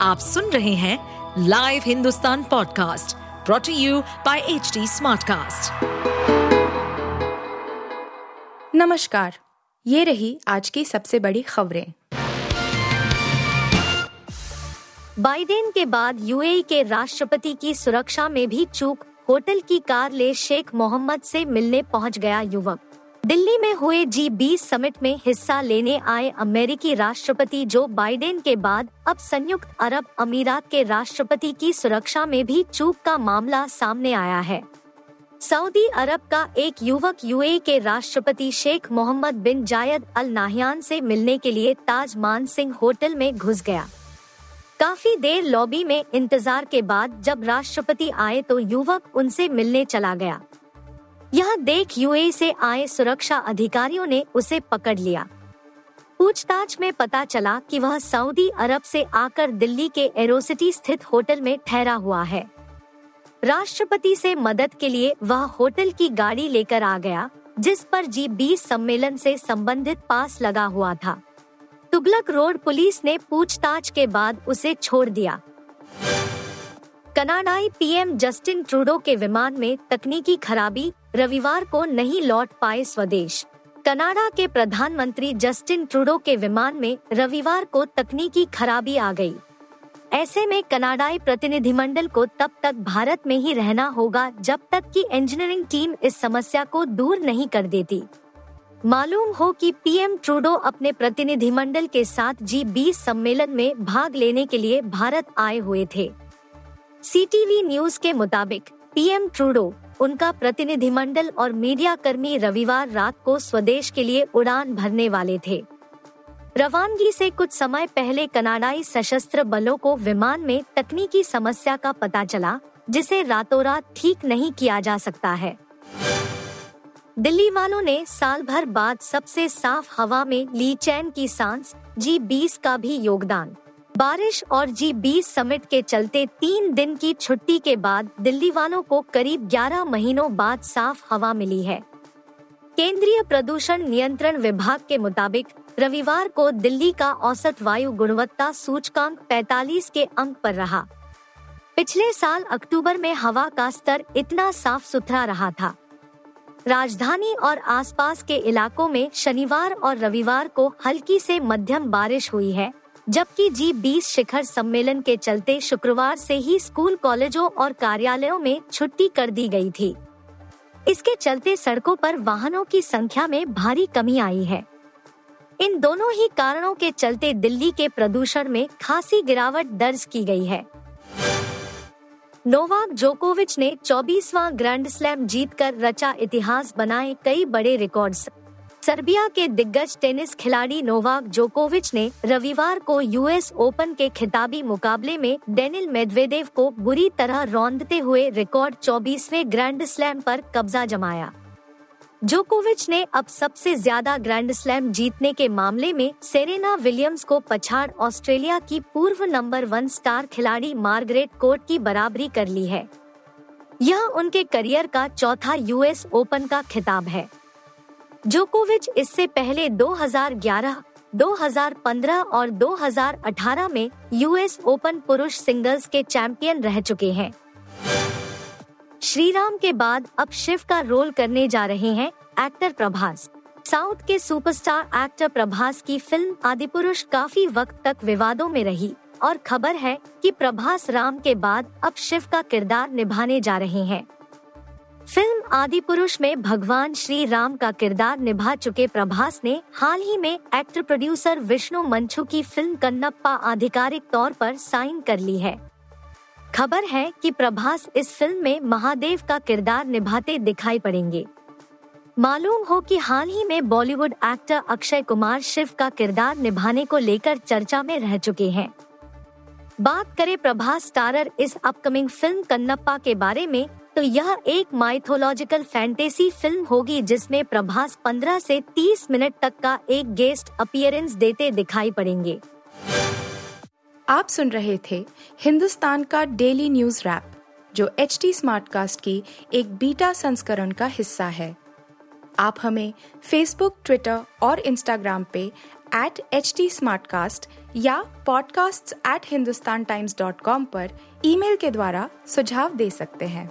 आप सुन रहे हैं live Hindustan podcast brought to you by H smartcast. नमस्कार ये रही आज की सबसे बड़ी खबरें बाइडेन के बाद यूएई के राष्ट्रपति की सुरक्षा में भी चूक होटल की कार ले शेख मोहम्मद से मिलने पहुँच गया युवक दिल्ली में हुए जी बीस समिट में हिस्सा लेने आए अमेरिकी राष्ट्रपति जो बाइडेन के बाद अब संयुक्त अरब अमीरात के राष्ट्रपति की सुरक्षा में भी चूक का मामला सामने आया है। सऊदी अरब का एक युवक यूएई के राष्ट्रपति शेख मोहम्मद बिन जायद अल नाहियान से मिलने के लिए ताज मान सिंह होटल में घुस गया। काफ़ी देर लॉबी में इंतज़ार के बाद जब राष्ट्रपति आए तो युवक उनसे मिलने चला गया। यह देख यूए से आए सुरक्षा अधिकारियों ने उसे पकड़ लिया। पूछताछ में पता चला कि वह सऊदी अरब से आकर दिल्ली के एरोसिटी स्थित होटल में ठहरा हुआ है। राष्ट्रपति से मदद के लिए वह होटल की गाड़ी लेकर आ गया, जिस पर जी बीस सम्मेलन से संबंधित पास लगा हुआ था। तुगलक रोड पुलिस ने पूछताछ के बाद उसे छोड़ दिया। कनाडाई पीएम जस्टिन ट्रूडो के विमान में तकनीकी खराबी रविवार को नहीं लौट पाए स्वदेश। कनाडा के प्रधानमंत्री जस्टिन ट्रूडो के विमान में रविवार को तकनीकी खराबी आ गई। ऐसे में कनाडाई प्रतिनिधिमंडल को तब तक भारत में ही रहना होगा जब तक कि इंजीनियरिंग टीम इस समस्या को दूर नहीं कर देती। मालूम हो कि पीएम ट्रूडो अपने प्रतिनिधिमंडल के साथ जी बीस सम्मेलन में भाग लेने के लिए भारत आए हुए थे। सीटीवी न्यूज़ के मुताबिक पीएम ट्रूडो उनका प्रतिनिधिमंडल और मीडिया कर्मी रविवार रात को स्वदेश के लिए उड़ान भरने वाले थे। रवानगी से कुछ समय पहले कनाडाई सशस्त्र बलों को विमान में तकनीकी समस्या का पता चला, जिसे रातों रात ठीक नहीं किया जा सकता है। दिल्ली वालों ने साल भर बाद सबसे साफ़ हवा में ली चैन की सांस, जी बीस का भी योगदान। बारिश और जी बीस समिट के चलते तीन दिन की छुट्टी के बाद दिल्ली वालों को करीब 11 महीनों बाद साफ़ हवा मिली है। केंद्रीय प्रदूषण नियंत्रण विभाग के मुताबिक रविवार को दिल्ली का औसत वायु गुणवत्ता सूचकांक 45 के अंक पर रहा। पिछले साल अक्टूबर में हवा का स्तर इतना साफ़ सुथरा रहा था। राजधानी और आसपास के इलाकों में शनिवार और रविवार को हल्की से मध्यम बारिश हुई है। जबकि जी बीस शिखर सम्मेलन के चलते शुक्रवार से ही स्कूल, कॉलेजों और कार्यालयों में छुट्टी कर दी गई थी। इसके चलते सड़कों पर वाहनों की संख्या में भारी कमी आई है। इन दोनों ही कारणों के चलते दिल्ली के प्रदूषण में खासी गिरावट दर्ज की गई है। नोवाक जोकोविच ने 24वां ग्रैंड स्लैम जीतकर रचा इतिहास बनाए कई बड़े रिकॉर्ड्स। सर्बिया के दिग्गज टेनिस खिलाड़ी नोवाक जोकोविच ने रविवार को यूएस ओपन के खिताबी मुकाबले में डेनिल मेदवेदेव को बुरी तरह रौंदते हुए रिकॉर्ड 24वें ग्रैंड स्लैम पर कब्जा जमाया। जोकोविच ने अब सबसे ज़्यादा ग्रैंड स्लैम जीतने के मामले में सेरेना विलियम्स को पछाड़ ऑस्ट्रेलिया की पूर्व नंबर वन स्टार खिलाड़ी मार्गरेट कोर्ट की बराबरी कर ली है। यह उनके करियर का चौथा यूएस ओपन का खिताब है। जोकोविच इससे पहले 2011, 2015 और 2018 में यूएस ओपन पुरुष सिंगल्स के चैंपियन रह चुके हैं। श्रीराम के बाद अब शिव का रोल करने जा रहे हैं एक्टर प्रभास। साउथ के सुपरस्टार एक्टर प्रभास की फ़िल्म आदिपुरुष काफ़ी वक्त तक विवादों में रही और खबर है कि प्रभास राम के बाद अब शिव का किरदार निभाने जा रहे हैं। आदि पुरुष में भगवान श्री राम का किरदार निभा चुके प्रभास ने हाल ही में एक्टर प्रोड्यूसर विष्णु मंचू की फ़िल्म कन्नप्पा आधिकारिक तौर पर साइन कर ली है। खबर है कि प्रभास इस फ़िल्म में महादेव का किरदार निभाते दिखाई पड़ेंगे। मालूम हो कि हाल ही में बॉलीवुड एक्टर अक्षय कुमार शिव का किरदार निभाने को लेकर चर्चा में रह चुके हैं। बात करें प्रभास स्टारर इस अपकमिंग फ़िल्म कन्नप्पा के बारे में तो यह एक माइथोलॉजिकल फैंटेसी फ़िल्म होगी जिसमें प्रभास 15 से 30 मिनट तक का एक गेस्ट अपियरेंस देते दिखाई पड़ेंगे। आप सुन रहे थे हिंदुस्तान का डेली न्यूज़ रैप जो एच टी स्मार्ट कास्ट की एक बीटा संस्करण का हिस्सा है। आप हमें फेसबुक ट्विटर और इंस्टाग्राम पे एट एच टी या podcasts@hindustantimes.com पर ईमेल के द्वारा सुझाव दे सकते हैं।